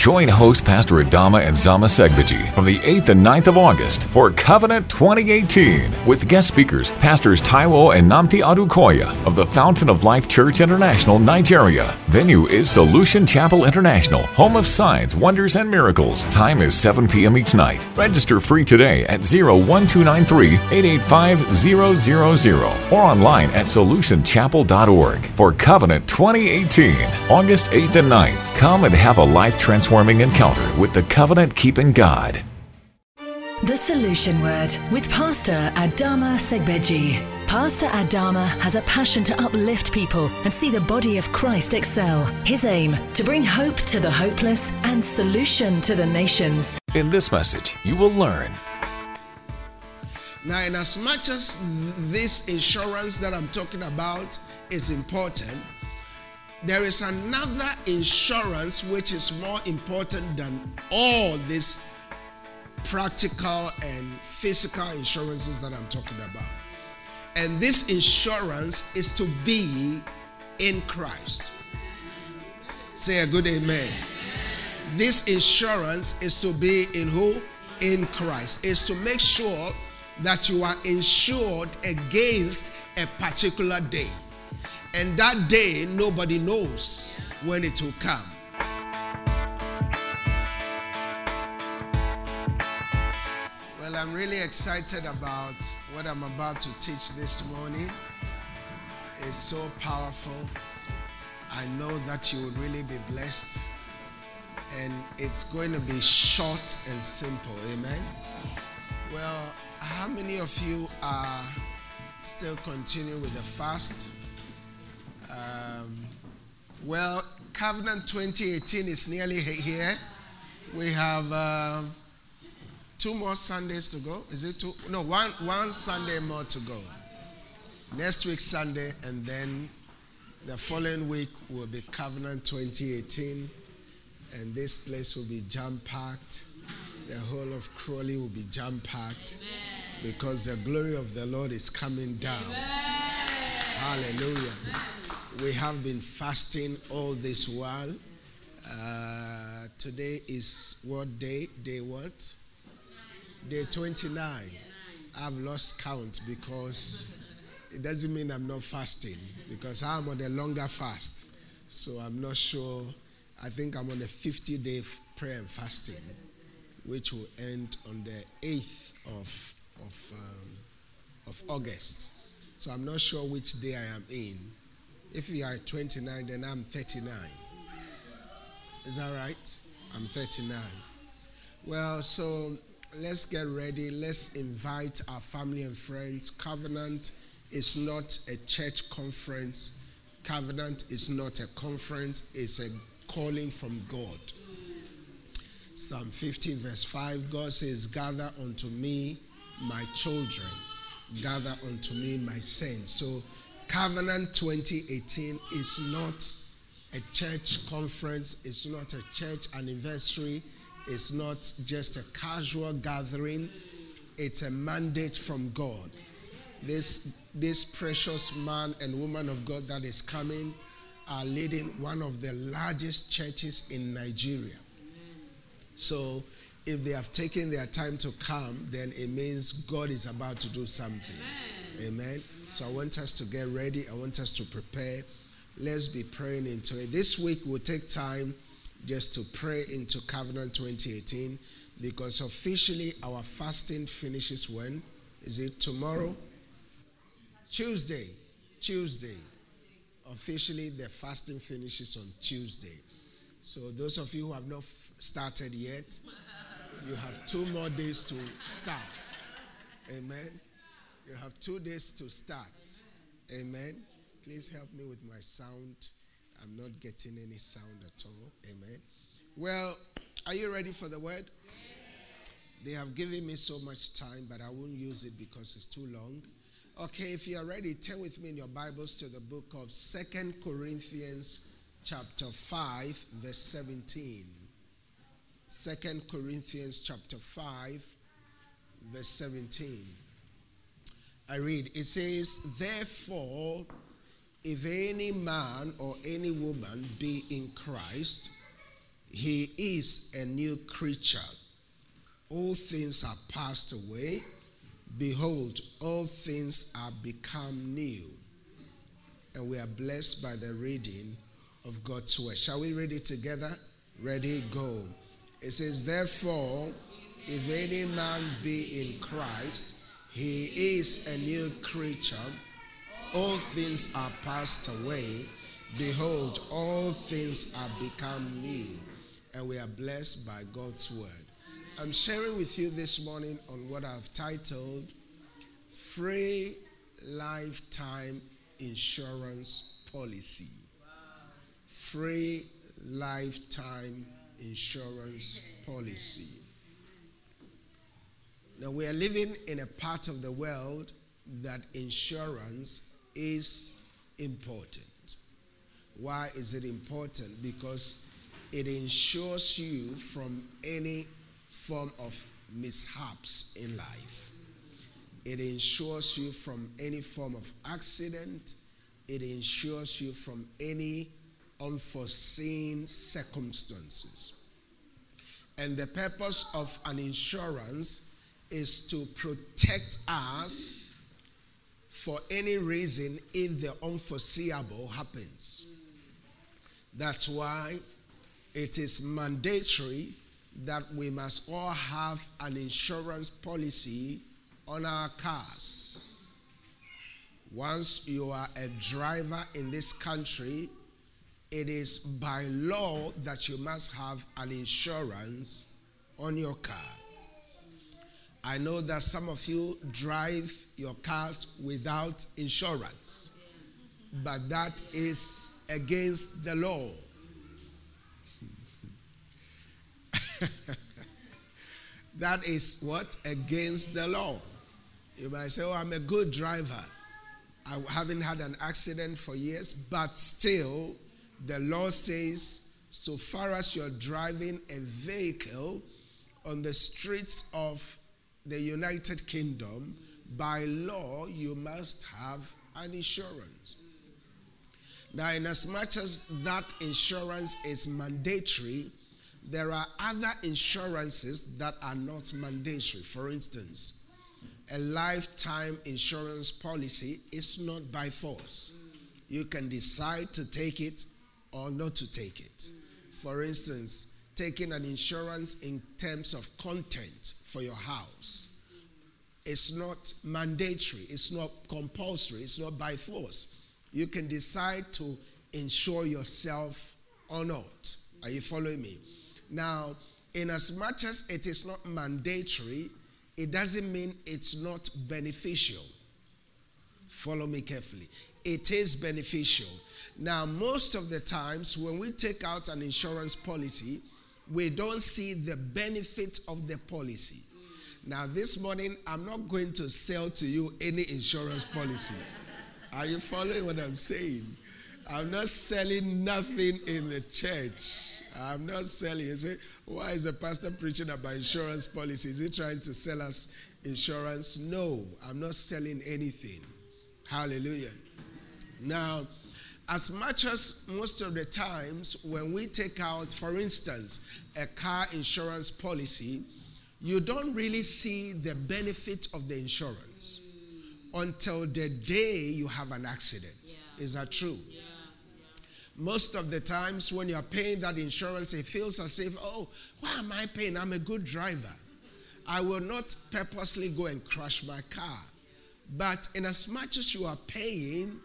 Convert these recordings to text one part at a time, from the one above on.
Join host Pastor Adama and Zama Segbaji from the 8th and 9th of August for Covenant 2018 with guest speakers Pastors Taiwo and Nomthi Odukoya of the Fountain of Life Church International, Nigeria. Venue is Solution Chapel International, home of signs, wonders, and miracles. Time is 7 p.m. each night. Register free today at 01293 885 000 or online at solutionchapel.org for Covenant 2018, August 8th and 9th. Come and have a life transforming encounter with the covenant keeping God. The Solution Word with Pastor Adama Segbeji. Pastor Adama has a passion to uplift people and see the body of Christ excel. His aim to bring hope to the hopeless and solution to the nations. In this message, you will learn. Now, in as much as this insurance that I'm talking about is important, there is another insurance which is more important than all these practical and physical insurances that I'm talking about. And this insurance is to be in Christ. Say a good amen. This insurance is to be in who? In Christ. Is to make sure that you are insured against a particular day. And that day, nobody knows when it will come. Well, I'm really excited about what I'm about to teach this morning. It's so powerful. I know that you will really be blessed. And it's going to be short and simple. Amen. Well, how many of you are still continuing with the fast? Um, well, Covenant 2018 is nearly here. We have uh, two more Sundays to go. Is it two? No, one, one Sunday more to go. Next week, Sunday, and then the following week will be Covenant 2018. And this place will be jam packed. The whole of Crawley will be jam packed because the glory of the Lord is coming down. Amen. Hallelujah. We have been fasting all this while. Uh, today is what day? Day what? Day 29. I've lost count because it doesn't mean I'm not fasting because I'm on a longer fast. So I'm not sure. I think I'm on a 50 day prayer and fasting, which will end on the 8th of of, um, of August. So I'm not sure which day I am in. If you are 29, then I'm 39. Is that right? I'm 39. Well, so let's get ready. Let's invite our family and friends. Covenant is not a church conference, Covenant is not a conference, it's a calling from God. Psalm 15, verse 5 God says, Gather unto me my children, gather unto me my saints. So, Covenant 2018 is not a church conference, it's not a church anniversary, it's not just a casual gathering, it's a mandate from God. This, this precious man and woman of God that is coming are leading one of the largest churches in Nigeria. So, if they have taken their time to come, then it means God is about to do something. Amen. Amen. So I want us to get ready. I want us to prepare. Let's be praying into it. This week we'll take time just to pray into Covenant 2018 because officially our fasting finishes when? Is it tomorrow? Tuesday. Tuesday. Officially the fasting finishes on Tuesday. So those of you who have not started yet, you have two more days to start. Amen. You have two days to start. Amen. Please help me with my sound. I'm not getting any sound at all. Amen. Well, are you ready for the word? They have given me so much time, but I won't use it because it's too long. Okay, if you are ready, turn with me in your Bibles to the book of Second Corinthians, chapter 5, verse 17. Second Corinthians chapter 5, verse 17. I read, it says, Therefore, if any man or any woman be in Christ, he is a new creature. All things are passed away. Behold, all things are become new. And we are blessed by the reading of God's word. Shall we read it together? Ready, go. It says, Therefore, if any man be in Christ, he is a new creature. All things are passed away. Behold, all things are become new. And we are blessed by God's word. I'm sharing with you this morning on what I've titled Free Lifetime Insurance Policy. Free Lifetime Insurance Policy. Now, we are living in a part of the world that insurance is important. Why is it important? Because it insures you from any form of mishaps in life. It insures you from any form of accident. It insures you from any unforeseen circumstances. And the purpose of an insurance is to protect us for any reason if the unforeseeable happens. That's why it is mandatory that we must all have an insurance policy on our cars. Once you are a driver in this country, it is by law that you must have an insurance on your car. I know that some of you drive your cars without insurance, but that is against the law. that is what? Against the law. You might say, Oh, I'm a good driver. I haven't had an accident for years, but still, the law says, so far as you're driving a vehicle on the streets of the United Kingdom, by law, you must have an insurance. Now, in as much as that insurance is mandatory, there are other insurances that are not mandatory. For instance, a lifetime insurance policy is not by force. You can decide to take it or not to take it. For instance, taking an insurance in terms of content for your house. It's not mandatory, it's not compulsory, it's not by force. You can decide to insure yourself or not. Are you following me? Now, in as much as it is not mandatory, it doesn't mean it's not beneficial. Follow me carefully. It is beneficial. Now, most of the times when we take out an insurance policy, we don't see the benefit of the policy. Now, this morning, I'm not going to sell to you any insurance policy. Are you following what I'm saying? I'm not selling nothing in the church. I'm not selling. You say, why is the pastor preaching about insurance policy? Is he trying to sell us insurance? No, I'm not selling anything. Hallelujah. Now, as much as most of the times when we take out, for instance, a car insurance policy, you don't really see the benefit of the insurance until the day you have an accident. Yeah. Is that true? Yeah. Most of the times when you're paying that insurance, it feels as if, oh, why am I paying? I'm a good driver. I will not purposely go and crash my car. But in as much as you are paying,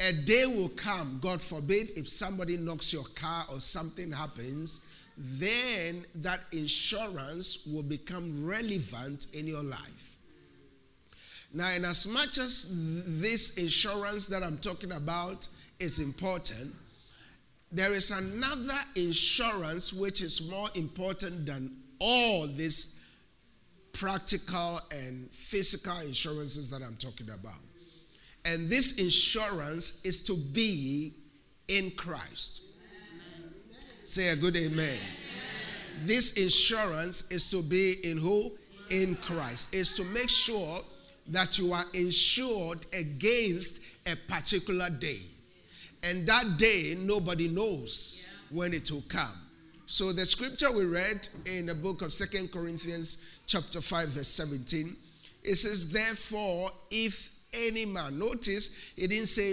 a day will come, God forbid, if somebody knocks your car or something happens, then that insurance will become relevant in your life. Now, in as much as this insurance that I'm talking about is important, there is another insurance which is more important than all these practical and physical insurances that I'm talking about. And this insurance is to be in Christ. Say a good amen. amen. This insurance is to be in who? In Christ. Is to make sure that you are insured against a particular day. And that day, nobody knows when it will come. So the scripture we read in the book of Second Corinthians chapter 5 verse 17, it says, Therefore, if any man, notice it didn't say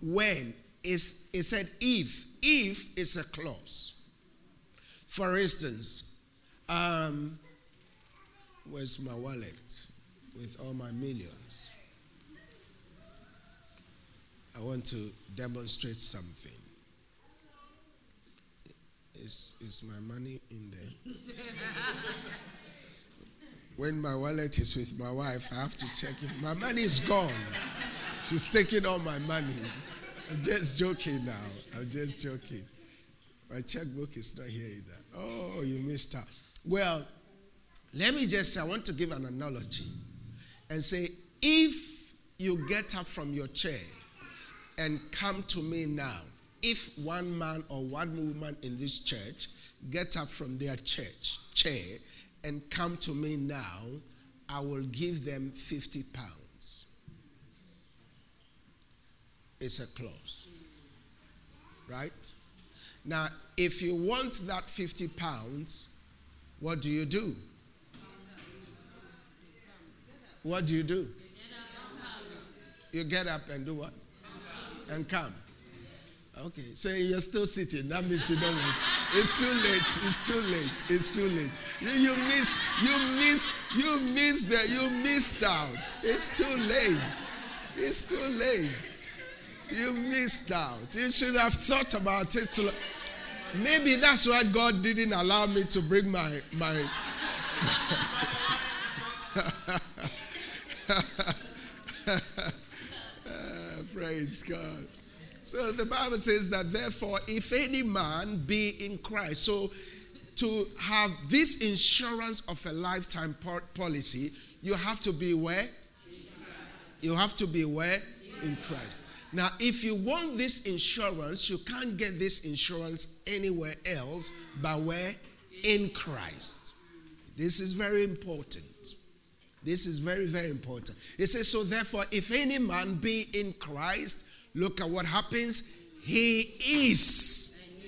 when, it's, it said if. If it's a clause. For instance, um, where's my wallet with all my millions? I want to demonstrate something. Is, is my money in there? when my wallet is with my wife, I have to check if my money is gone. She's taking all my money. I'm just joking now. I'm just joking. My checkbook is not here either. Oh, you missed out. Well, let me just say, I want to give an analogy and say, if you get up from your chair and come to me now, if one man or one woman in this church gets up from their church chair and come to me now, I will give them 50 pounds. It's a clause. Right? Now, if you want that 50 pounds, what do you do? What do you do? You get up and do what? And come. Okay, so you're still sitting. That means you don't want. It's too late. It's too late. It's too late. You, you. You missed. You missed that. You missed out. It's too late. It's too late. You missed out. You should have thought about it. Maybe that's why God didn't allow me to bring my my. praise God. So the Bible says that, therefore, if any man be in Christ, so to have this insurance of a lifetime policy, you have to be where? You have to be where? In Christ. Now, if you want this insurance, you can't get this insurance anywhere else but where? In Christ. This is very important. This is very, very important. It says, So therefore, if any man be in Christ, Look at what happens. He is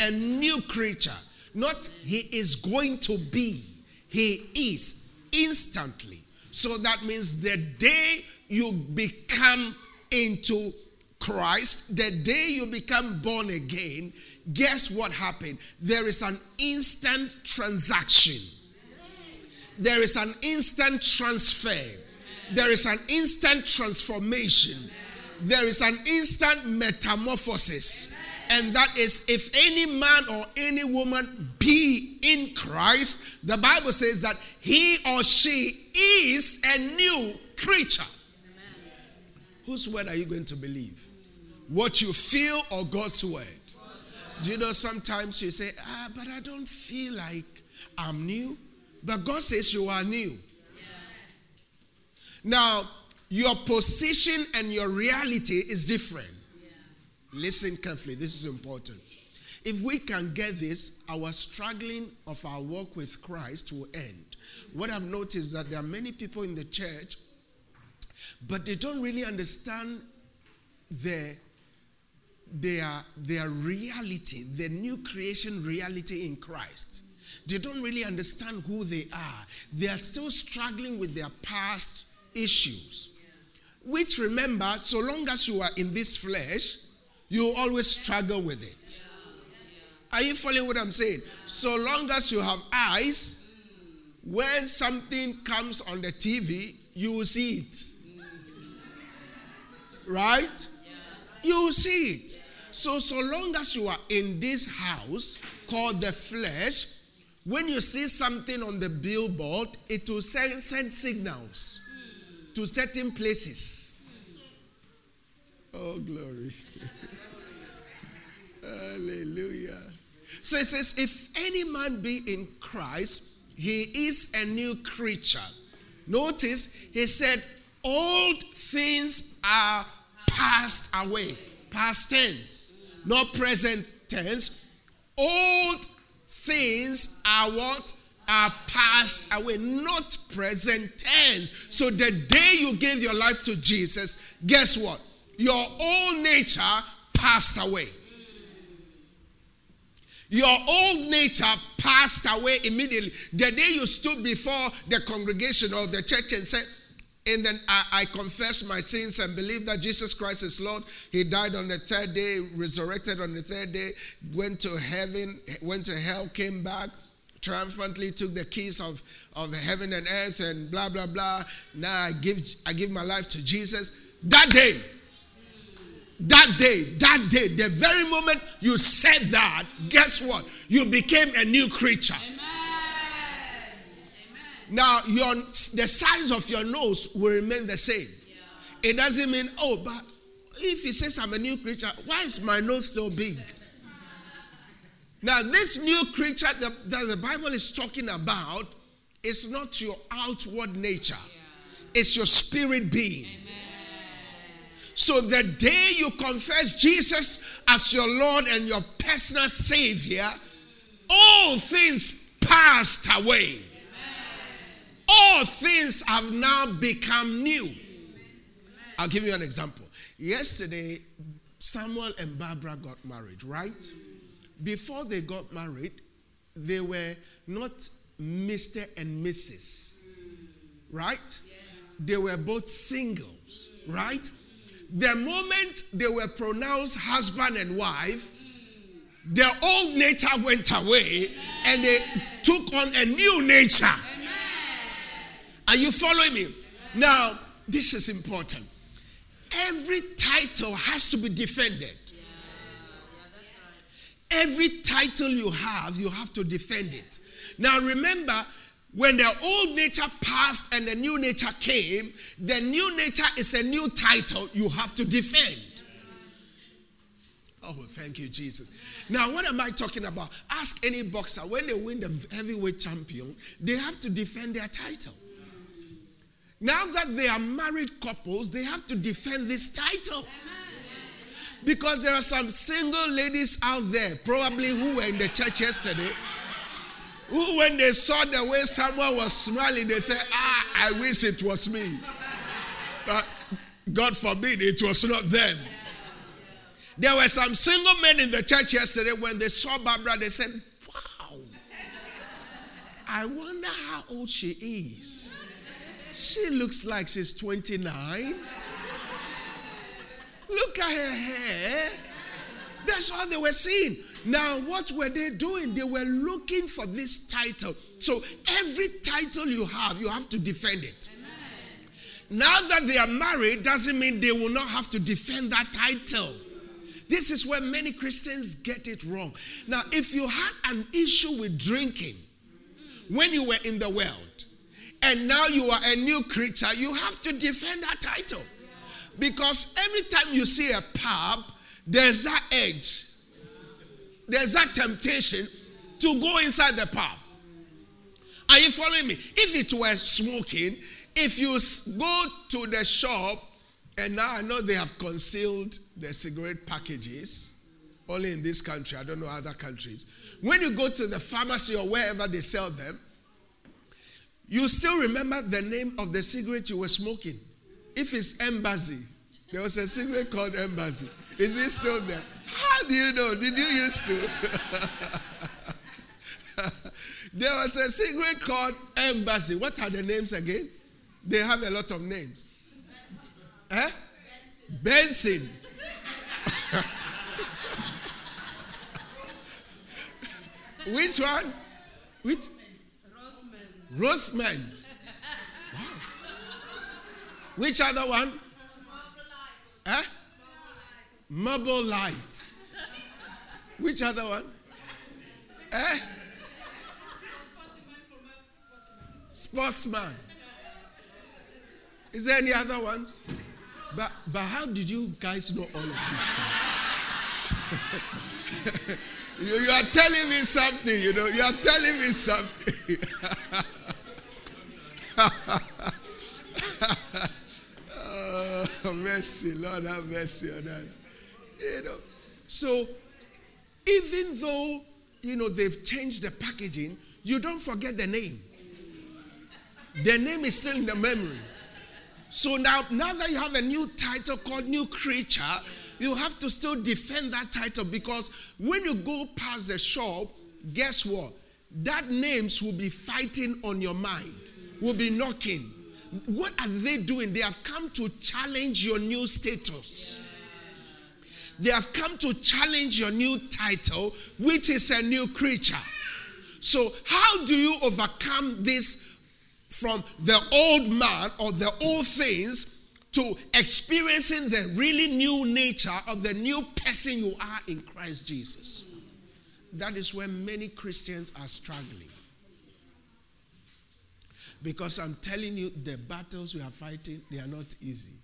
a new creature. Not he is going to be, he is instantly. So that means the day you become into Christ, the day you become born again, guess what happened? There is an instant transaction. There is an instant transfer. There is an instant transformation there is an instant metamorphosis. And that is if any man or any woman be in Christ, the Bible says that he or she is a new creature. Whose word are you going to believe? What you feel or God's word? Do you know sometimes you say, ah, but I don't feel like I'm new? But God says you are new. Yeah. Now, your position and your reality is different. Yeah. Listen carefully, this is important. If we can get this, our struggling of our walk with Christ will end. What I've noticed is that there are many people in the church, but they don't really understand their, their, their reality, the new creation reality in Christ. They don't really understand who they are. They are still struggling with their past issues. Which remember, so long as you are in this flesh, you always struggle with it. Are you following what I'm saying? So long as you have eyes, when something comes on the TV, you will see it. Right? You will see it. So, so long as you are in this house called the flesh, when you see something on the billboard, it will send, send signals to certain places. Oh, glory. Hallelujah. So it says, if any man be in Christ, he is a new creature. Notice, he said, old things are passed away. Past tense, not present tense. Old things are what? are passed away, not present tense. So the day you gave your life to Jesus, guess what? Your old nature passed away. Your old nature passed away immediately. The day you stood before the congregation or the church and said, and then I, I, confess my sins and believe that Jesus Christ is Lord. He died on the third day, resurrected on the third day, went to heaven, went to hell, came back, triumphantly took the keys of, of heaven and earth and blah blah blah. Now I give I give my life to Jesus. That day, that day, that day, the very moment you said that, guess what? You became a new creature. Amen. Now, your, the size of your nose will remain the same. Yeah. It doesn't mean, oh, but if he says I'm a new creature, why is my nose so big? Now, this new creature that, that the Bible is talking about is not your outward nature, yeah. it's your spirit being. Amen. So the day you confess Jesus as your Lord and your personal Savior, all things passed away. All things have now become new. I'll give you an example. Yesterday, Samuel and Barbara got married, right? Before they got married, they were not Mr. and Mrs., right? They were both singles, right? The moment they were pronounced husband and wife, their old nature went away and they took on a new nature. Are you following me? Now, this is important. Every title has to be defended. Every title you have, you have to defend it. Now, remember, when the old nature passed and the new nature came, the new nature is a new title you have to defend. Oh, thank you, Jesus. Now, what am I talking about? Ask any boxer when they win the heavyweight champion, they have to defend their title. Now that they are married couples, they have to defend this title. Because there are some single ladies out there, probably who were in the church yesterday who, when they saw the way someone was smiling, they said, Ah, I wish it was me. But God forbid it was not them. There were some single men in the church yesterday when they saw Barbara, they said, Wow, I wonder how old she is. She looks like she's 29. Look at her hair. That's all they were seeing. Now, what were they doing? They were looking for this title. So, every title you have, you have to defend it. Amen. Now that they are married, doesn't mean they will not have to defend that title. This is where many Christians get it wrong. Now, if you had an issue with drinking when you were in the world, and now you are a new creature, you have to defend that title. Because every time you see a pub, there's that edge there's that temptation to go inside the pub. Are you following me? If it were smoking, if you go to the shop, and now I know they have concealed the cigarette packages, only in this country, I don't know other countries. When you go to the pharmacy or wherever they sell them, you still remember the name of the cigarette you were smoking. If it's Embassy, there was a cigarette called Embassy. Is it still there? How do you know? Did you used to? there was a cigarette called Embassy. What are the names again? They have a lot of names. Eh? Benson. Which one? Which? Rothmans. Wow. Which other one? Eh? Marlboro Light. Which other one? Eh? Sportsman. Is there any other ones? But but how did you guys know all of these things? you, you are telling me something, you know, you are telling me something. oh, mercy, Lord have mercy on us. You know, so even though you know they've changed the packaging, you don't forget the name. The name is still in the memory. So now, now that you have a new title called New Creature, you have to still defend that title because when you go past the shop, guess what? That names will be fighting on your mind, will be knocking. What are they doing? They have come to challenge your new status. They have come to challenge your new title, which is a new creature. So, how do you overcome this from the old man or the old things to experiencing the really new nature of the new person you are in Christ Jesus? That is where many Christians are struggling. Because I'm telling you, the battles we are fighting, they are not easy.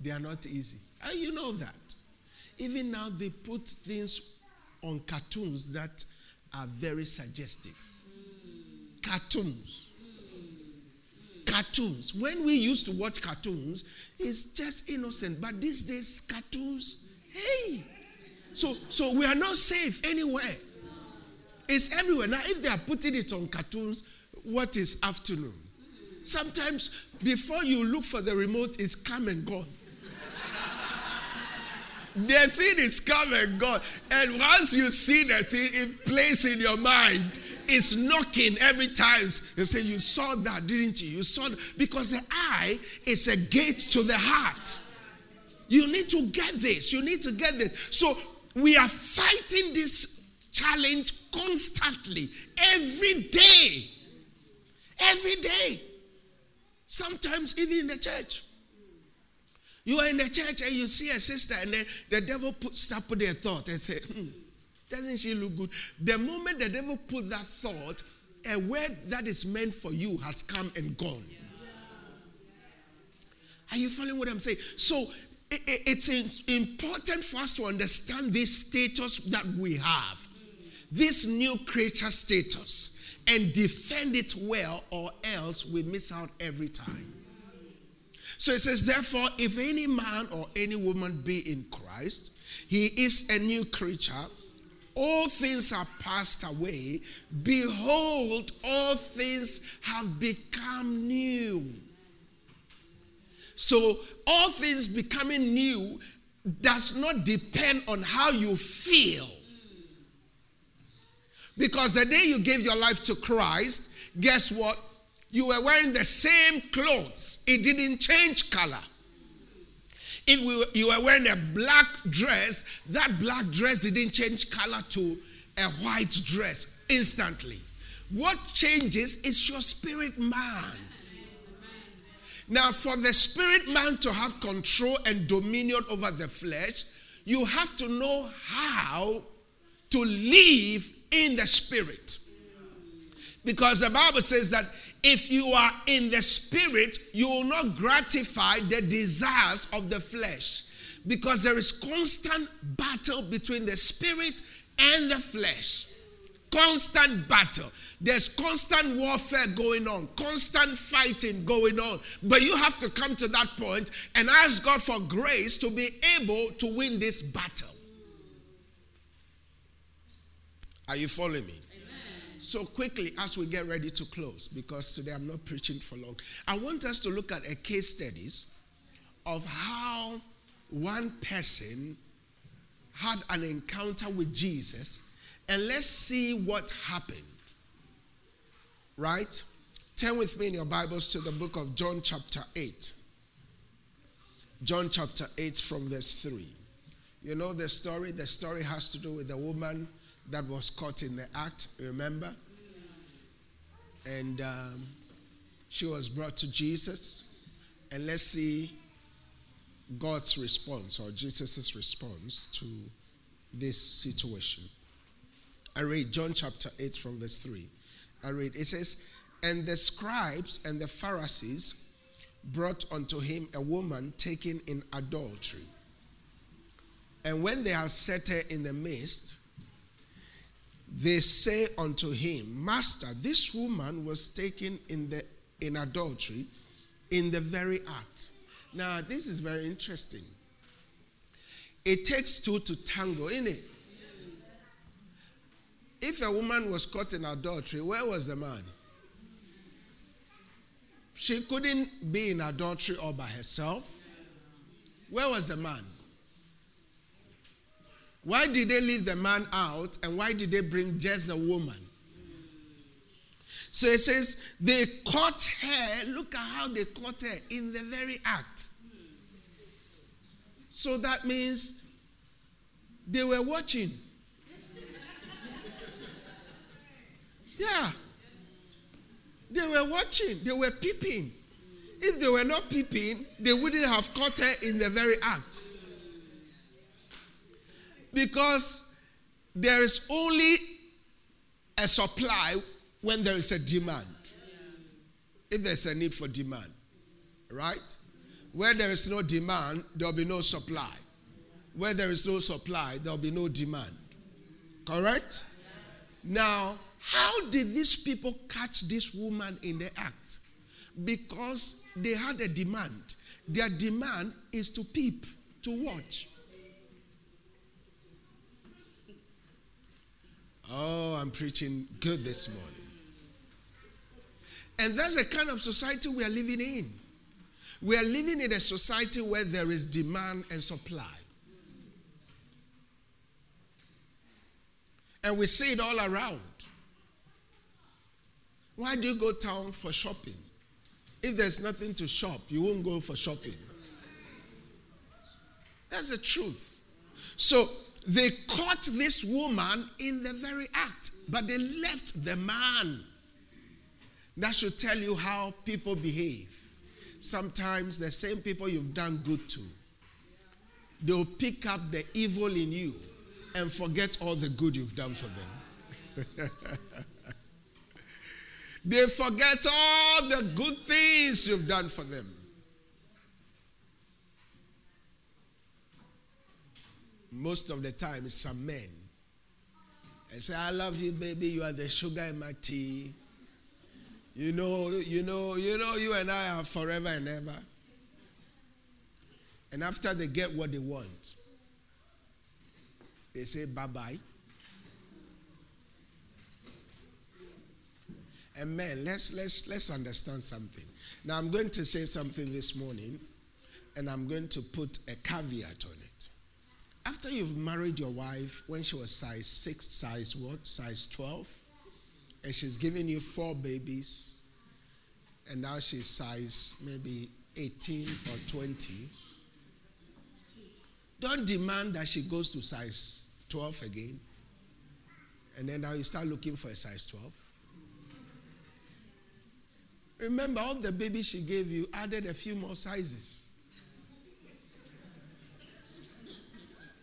They are not easy. And you know that. Even now, they put things on cartoons that are very suggestive. Cartoons. Cartoons. When we used to watch cartoons, it's just innocent. But these days, cartoons, hey. So, so we are not safe anywhere. It's everywhere. Now, if they are putting it on cartoons, what is afternoon? Sometimes before you look for the remote, it's come and gone. the thing is come and gone. And once you see the thing, it plays in your mind. It's knocking every time. You say, You saw that, didn't you? You saw that. Because the eye is a gate to the heart. You need to get this. You need to get this. So we are fighting this challenge constantly, every day. Every day. Sometimes even in the church. You are in the church and you see a sister, and then the devil put, start put their thought and say, hmm, doesn't she look good? The moment the devil put that thought, a word that is meant for you has come and gone. Are you following what I'm saying? So it's important for us to understand this status that we have, this new creature status, and defend it well, or else we miss out every time. So it says, therefore, if any man or any woman be in Christ, he is a new creature. All things are passed away. Behold, all things have become new. So, all things becoming new does not depend on how you feel. Because the day you gave your life to Christ, guess what? You were wearing the same clothes, it didn't change color. If we, you were wearing a black dress, that black dress didn't change color to a white dress instantly. What changes is your spirit man. Now, for the spirit man to have control and dominion over the flesh, you have to know how to live in the spirit. Because the Bible says that if you are in the spirit, you will not gratify the desires of the flesh. Because there is constant battle between the spirit and the flesh. Constant battle. There's constant warfare going on, constant fighting going on. But you have to come to that point and ask God for grace to be able to win this battle. Are you following me? So, quickly, as we get ready to close, because today I'm not preaching for long, I want us to look at a case studies of how one person had an encounter with Jesus, and let's see what happened. Right? Turn with me in your Bibles to the book of John, chapter 8. John, chapter 8, from verse 3. You know the story? The story has to do with the woman that was caught in the act, remember? And um, she was brought to Jesus. And let's see God's response or Jesus' response to this situation. I read John chapter 8 from verse 3. I read, it says, And the scribes and the Pharisees brought unto him a woman taken in adultery. And when they had set her in the midst, they say unto him, Master, this woman was taken in, the, in adultery in the very act. Now, this is very interesting. It takes two to tango, in it? If a woman was caught in adultery, where was the man? She couldn't be in adultery all by herself. Where was the man? Why did they leave the man out and why did they bring just the woman? So it says they caught her. Look at how they caught her in the very act. So that means they were watching. Yeah. They were watching, they were peeping. If they were not peeping, they wouldn't have caught her in the very act. Because there is only a supply when there is a demand. If there's a need for demand, right? Where there is no demand, there will be no supply. Where there is no supply, there will be no demand. Correct? Now, how did these people catch this woman in the act? Because they had a demand. Their demand is to peep, to watch. Oh, I'm preaching good this morning. And that's the kind of society we are living in. We are living in a society where there is demand and supply. And we see it all around. Why do you go town for shopping? If there's nothing to shop, you won't go for shopping. That's the truth. So they caught this woman in the very act, but they left the man. That should tell you how people behave. Sometimes the same people you've done good to, they'll pick up the evil in you and forget all the good you've done for them. They forget all the good things you've done for them. Most of the time, it's some men. I say, I love you, baby. You are the sugar in my tea. You know, you know, you know, you and I are forever and ever. And after they get what they want, they say bye bye. And man, let's let's let's understand something. Now I'm going to say something this morning, and I'm going to put a caveat on it. After you've married your wife when she was size six, size what? Size 12, and she's giving you four babies, and now she's size maybe 18 or 20. Don't demand that she goes to size 12 again. And then now you start looking for a size 12. Remember, all the babies she gave you added a few more sizes.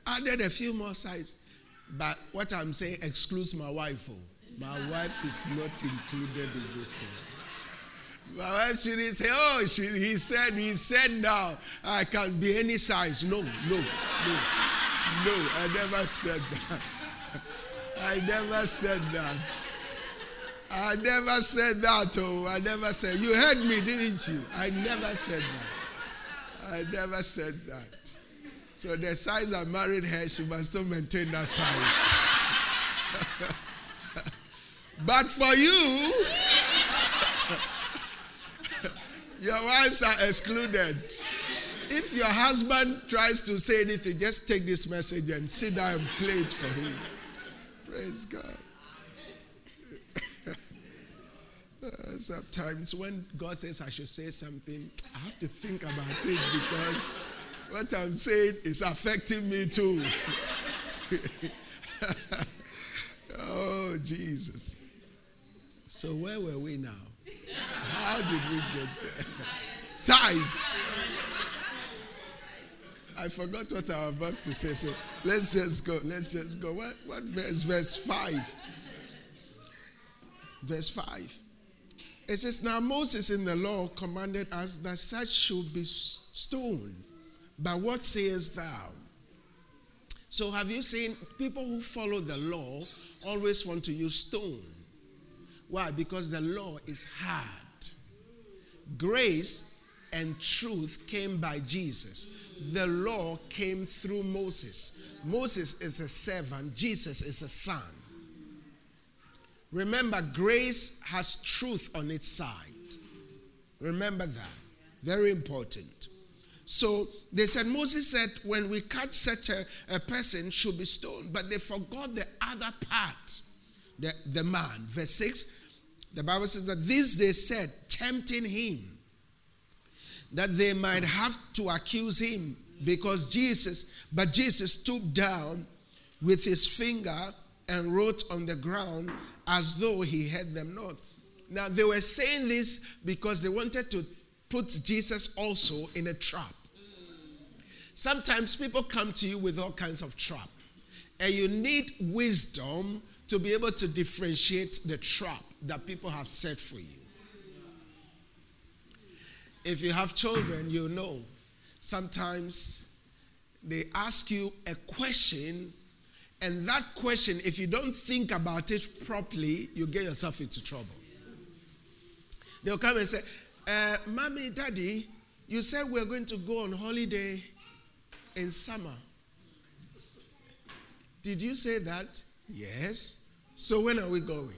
Added a few more sizes. But what I'm saying excludes my wife. Oh. My wife is not included in this one. My wife shouldn't say, oh, she, he said, he said now, I can be any size. No, no, no, no, I never said that. I never said that. I never said that. Oh, I never said. You heard me, didn't you? I never said that. I never said that. So the size I married her, she must still maintain that size. but for you, your wives are excluded. If your husband tries to say anything, just take this message and sit down and play it for him. Praise God. Sometimes when God says I should say something, I have to think about it because what I'm saying is affecting me too. oh, Jesus. So, where were we now? How did we get there? Size. I forgot what I was about to say. So let's just go. Let's just go. What, what verse? Verse 5. Verse 5. It says, Now Moses in the law commanded us that such should be stoned. But what sayest thou? So, have you seen people who follow the law always want to use stone? Why? Because the law is hard. Grace and truth came by Jesus. The law came through Moses. Moses is a servant, Jesus is a son. Remember, grace has truth on its side. Remember that. Very important. So they said, Moses said, when we catch such a, a person, should be stoned. But they forgot the other part, the, the man. Verse 6, the Bible says that this they said, tempting him, that they might have to accuse him because Jesus, but Jesus stooped down with his finger and wrote on the ground as though he had them not. Now, they were saying this because they wanted to put Jesus also in a trap. Sometimes people come to you with all kinds of trap, and you need wisdom to be able to differentiate the trap that people have set for you. If you have children, you know sometimes they ask you a question, and that question, if you don't think about it properly, you get yourself into trouble. They'll come and say, uh, Mommy, Daddy, you said we're going to go on holiday in summer. Did you say that? Yes. So when are we going?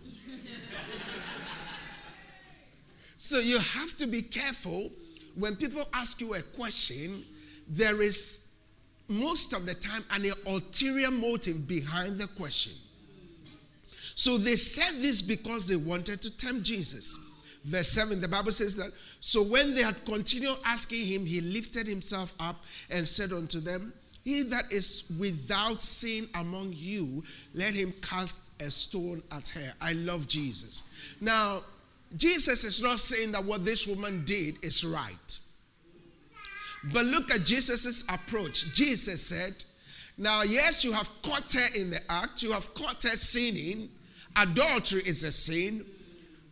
so you have to be careful when people ask you a question, there is most of the time an ulterior motive behind the question. So they said this because they wanted to tempt Jesus. Verse 7, the Bible says that so when they had continued asking him, he lifted himself up and said unto them, He that is without sin among you, let him cast a stone at her. I love Jesus. Now, Jesus is not saying that what this woman did is right. But look at Jesus' approach. Jesus said, Now, yes, you have caught her in the act, you have caught her sinning. Adultery is a sin.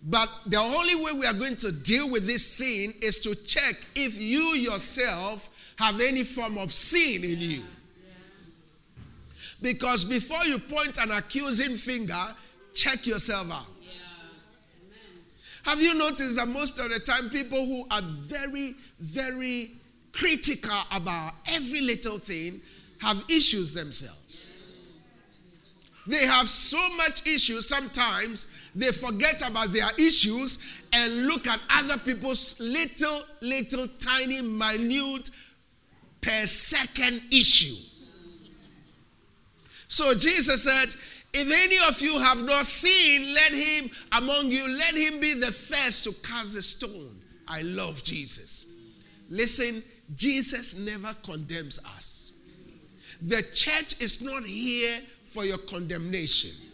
But the only way we are going to deal with this sin is to check if you yourself have any form of sin in you. Because before you point an accusing finger, check yourself out. Have you noticed that most of the time people who are very, very critical about every little thing have issues themselves? They have so much issues sometimes they forget about their issues and look at other people's little, little, tiny, minute per second issue. So Jesus said, If any of you have not seen, let him among you, let him be the first to cast a stone. I love Jesus. Listen, Jesus never condemns us. The church is not here for your condemnation.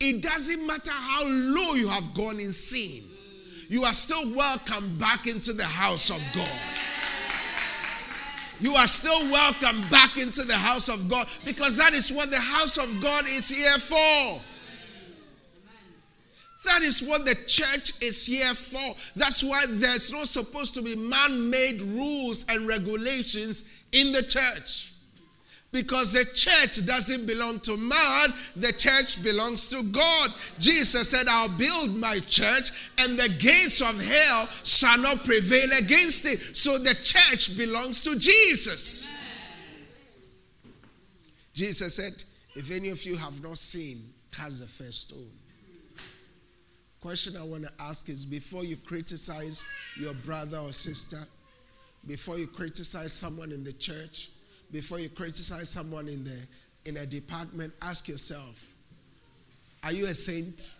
It doesn't matter how low you have gone in sin, you are still welcome back into the house of God. You are still welcome back into the house of God because that is what the house of God is here for. That is what the church is here for. That's why there's not supposed to be man made rules and regulations in the church. Because the church doesn't belong to man, the church belongs to God. Jesus said, I'll build my church, and the gates of hell shall not prevail against it. So the church belongs to Jesus. Jesus said, If any of you have not seen, cast the first stone. Question I want to ask is before you criticize your brother or sister, before you criticize someone in the church, before you criticize someone in the in a department, ask yourself, are you a saint?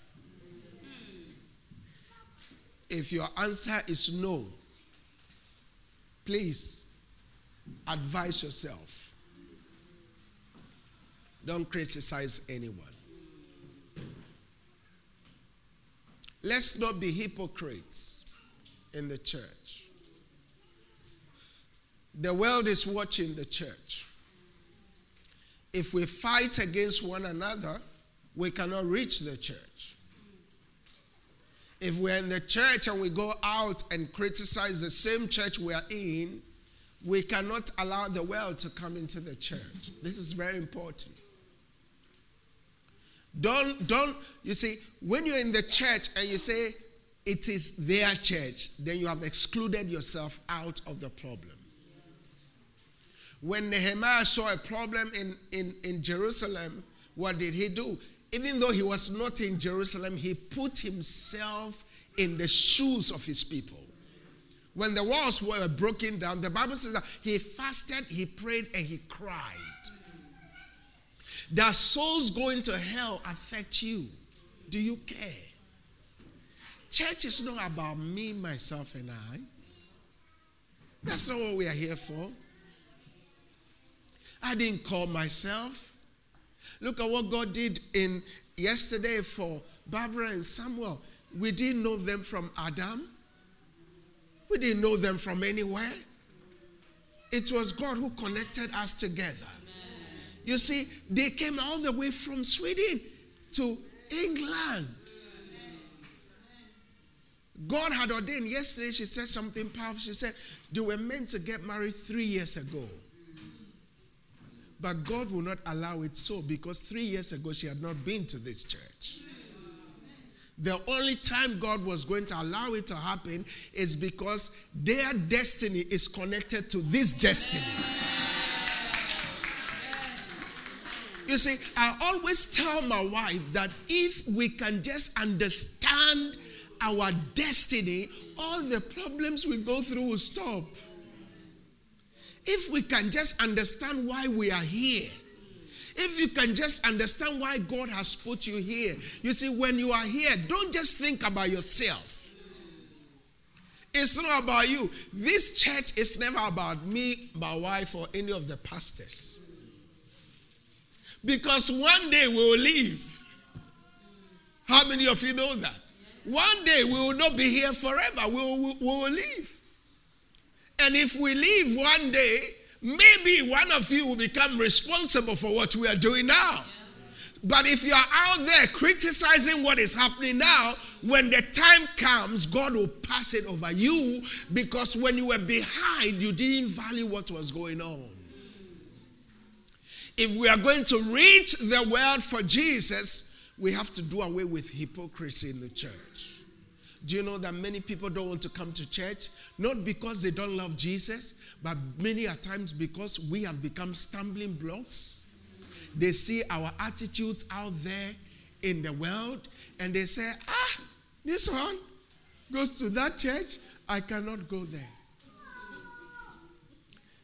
If your answer is no, please advise yourself. Don't criticize anyone. Let's not be hypocrites in the church. The world is watching the church. If we fight against one another, we cannot reach the church. If we're in the church and we go out and criticize the same church we are in, we cannot allow the world to come into the church. This is very important. Don't, don't, you see, when you're in the church and you say it is their church, then you have excluded yourself out of the problem. When Nehemiah saw a problem in, in, in Jerusalem, what did he do? Even though he was not in Jerusalem, he put himself in the shoes of his people. When the walls were broken down, the Bible says that he fasted, he prayed, and he cried. Does souls going to hell affect you? Do you care? Church is not about me, myself, and I. That's not what we are here for. I didn't call myself. Look at what God did in yesterday for Barbara and Samuel. We didn't know them from Adam. We didn't know them from anywhere. It was God who connected us together. You see, they came all the way from Sweden to England. God had ordained yesterday, she said something powerful. She said they were meant to get married three years ago. But God will not allow it so because three years ago she had not been to this church. The only time God was going to allow it to happen is because their destiny is connected to this destiny. You see, I always tell my wife that if we can just understand our destiny, all the problems we go through will stop. If we can just understand why we are here, if you can just understand why God has put you here, you see, when you are here, don't just think about yourself. It's not about you. This church is never about me, my wife, or any of the pastors. Because one day we will leave. How many of you know that? One day we will not be here forever. We will, we will leave. And if we leave one day, maybe one of you will become responsible for what we are doing now. But if you are out there criticizing what is happening now, when the time comes, God will pass it over you because when you were behind, you didn't value what was going on. If we are going to reach the world for Jesus, we have to do away with hypocrisy in the church. Do you know that many people don't want to come to church? Not because they don't love Jesus, but many a times because we have become stumbling blocks. They see our attitudes out there in the world and they say, ah, this one goes to that church, I cannot go there.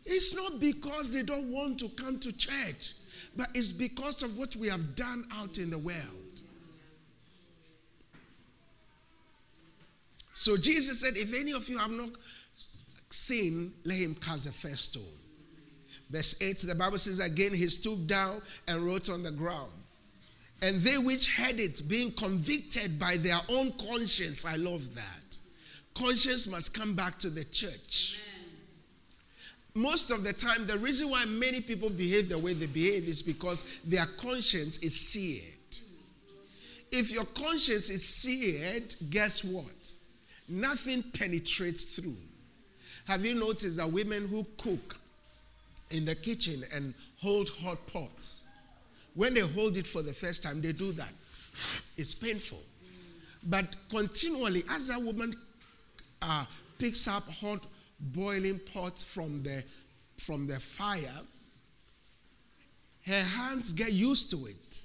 It's not because they don't want to come to church, but it's because of what we have done out in the world. So Jesus said, If any of you have not seen, let him cast the first stone. Verse 8, the Bible says, Again he stooped down and wrote on the ground. And they which heard it, being convicted by their own conscience, I love that. Conscience must come back to the church. Most of the time, the reason why many people behave the way they behave is because their conscience is seared. If your conscience is seared, guess what? Nothing penetrates through. Have you noticed that women who cook in the kitchen and hold hot pots, when they hold it for the first time, they do that. It's painful. But continually, as a woman uh, picks up hot boiling pot from the from the fire, her hands get used to it.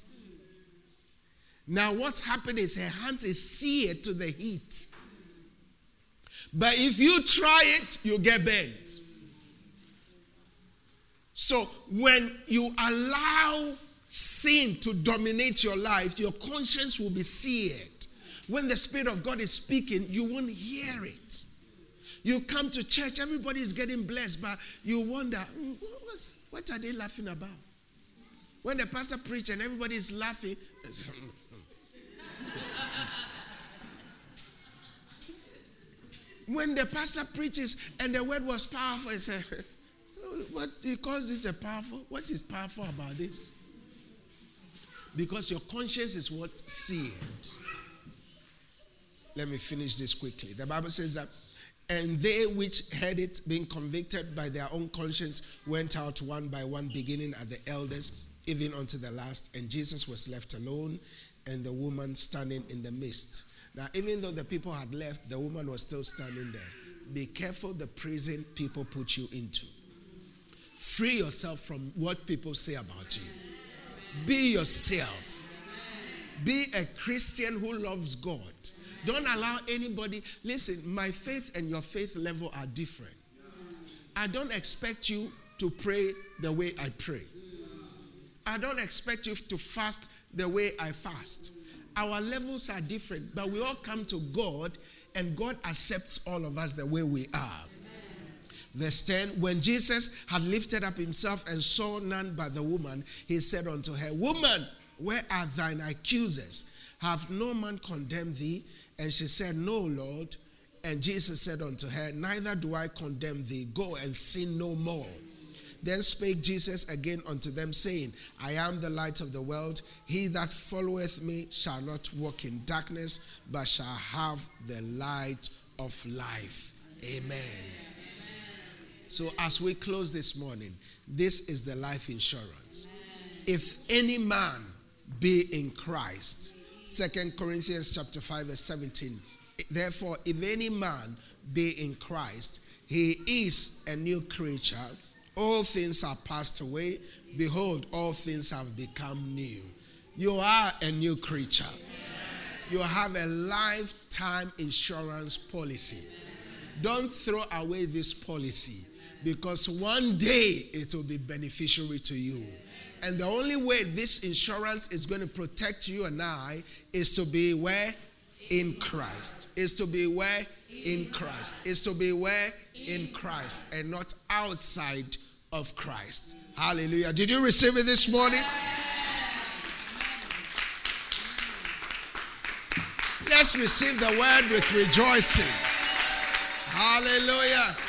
Now, what's happening is her hands is seared to the heat. But if you try it, you get burned. So when you allow sin to dominate your life, your conscience will be seared. When the Spirit of God is speaking, you won't hear it. You come to church, everybody is getting blessed, but you wonder, hmm, what are they laughing about? When the pastor preaches and everybody is laughing, when the pastor preaches and the word was powerful, he said, What he calls this a powerful? What is powerful about this? Because your conscience is what? Seared. Let me finish this quickly. The Bible says that, and they which heard it, being convicted by their own conscience, went out one by one, beginning at the eldest, even unto the last. And Jesus was left alone, and the woman standing in the midst. Even though the people had left, the woman was still standing there. Be careful the prison people put you into. Free yourself from what people say about you. Be yourself. Be a Christian who loves God. Don't allow anybody. Listen, my faith and your faith level are different. I don't expect you to pray the way I pray. I don't expect you to fast the way I fast. Our levels are different, but we all come to God and God accepts all of us the way we are. Verse 10 When Jesus had lifted up himself and saw none but the woman, he said unto her, Woman, where are thine accusers? Have no man condemned thee? And she said, No, Lord. And Jesus said unto her, Neither do I condemn thee. Go and sin no more. Then spake Jesus again unto them, saying, I am the light of the world. He that followeth me shall not walk in darkness, but shall have the light of life. Amen. So, as we close this morning, this is the life insurance. If any man be in Christ, Second Corinthians chapter 5, verse 17. Therefore, if any man be in Christ, he is a new creature. All things are passed away. Behold, all things have become new. You are a new creature. You have a lifetime insurance policy. Don't throw away this policy because one day it will be beneficiary to you. And the only way this insurance is going to protect you and I is to be where? In Christ. Is to be where? In Christ. Is to be where? In Christ. And not outside of Christ. Hallelujah. Did you receive it this morning? Let's receive the word with rejoicing. Hallelujah.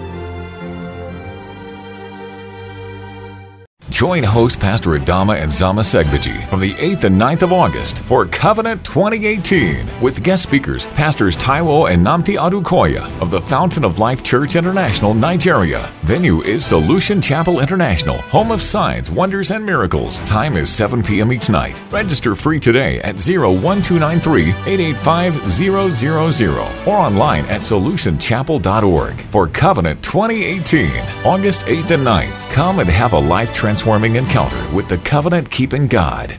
Join host Pastor Adama and Zama Segbaji from the 8th and 9th of August for Covenant 2018 with guest speakers Pastors Taiwo and Nomthi Odukoya of the Fountain of Life Church International, Nigeria. Venue is Solution Chapel International, home of signs, wonders, and miracles. Time is 7 p.m. each night. Register free today at 01293 885 000 or online at solutionchapel.org for Covenant 2018, August 8th and 9th. Come and have a life transforming encounter with the covenant keeping God.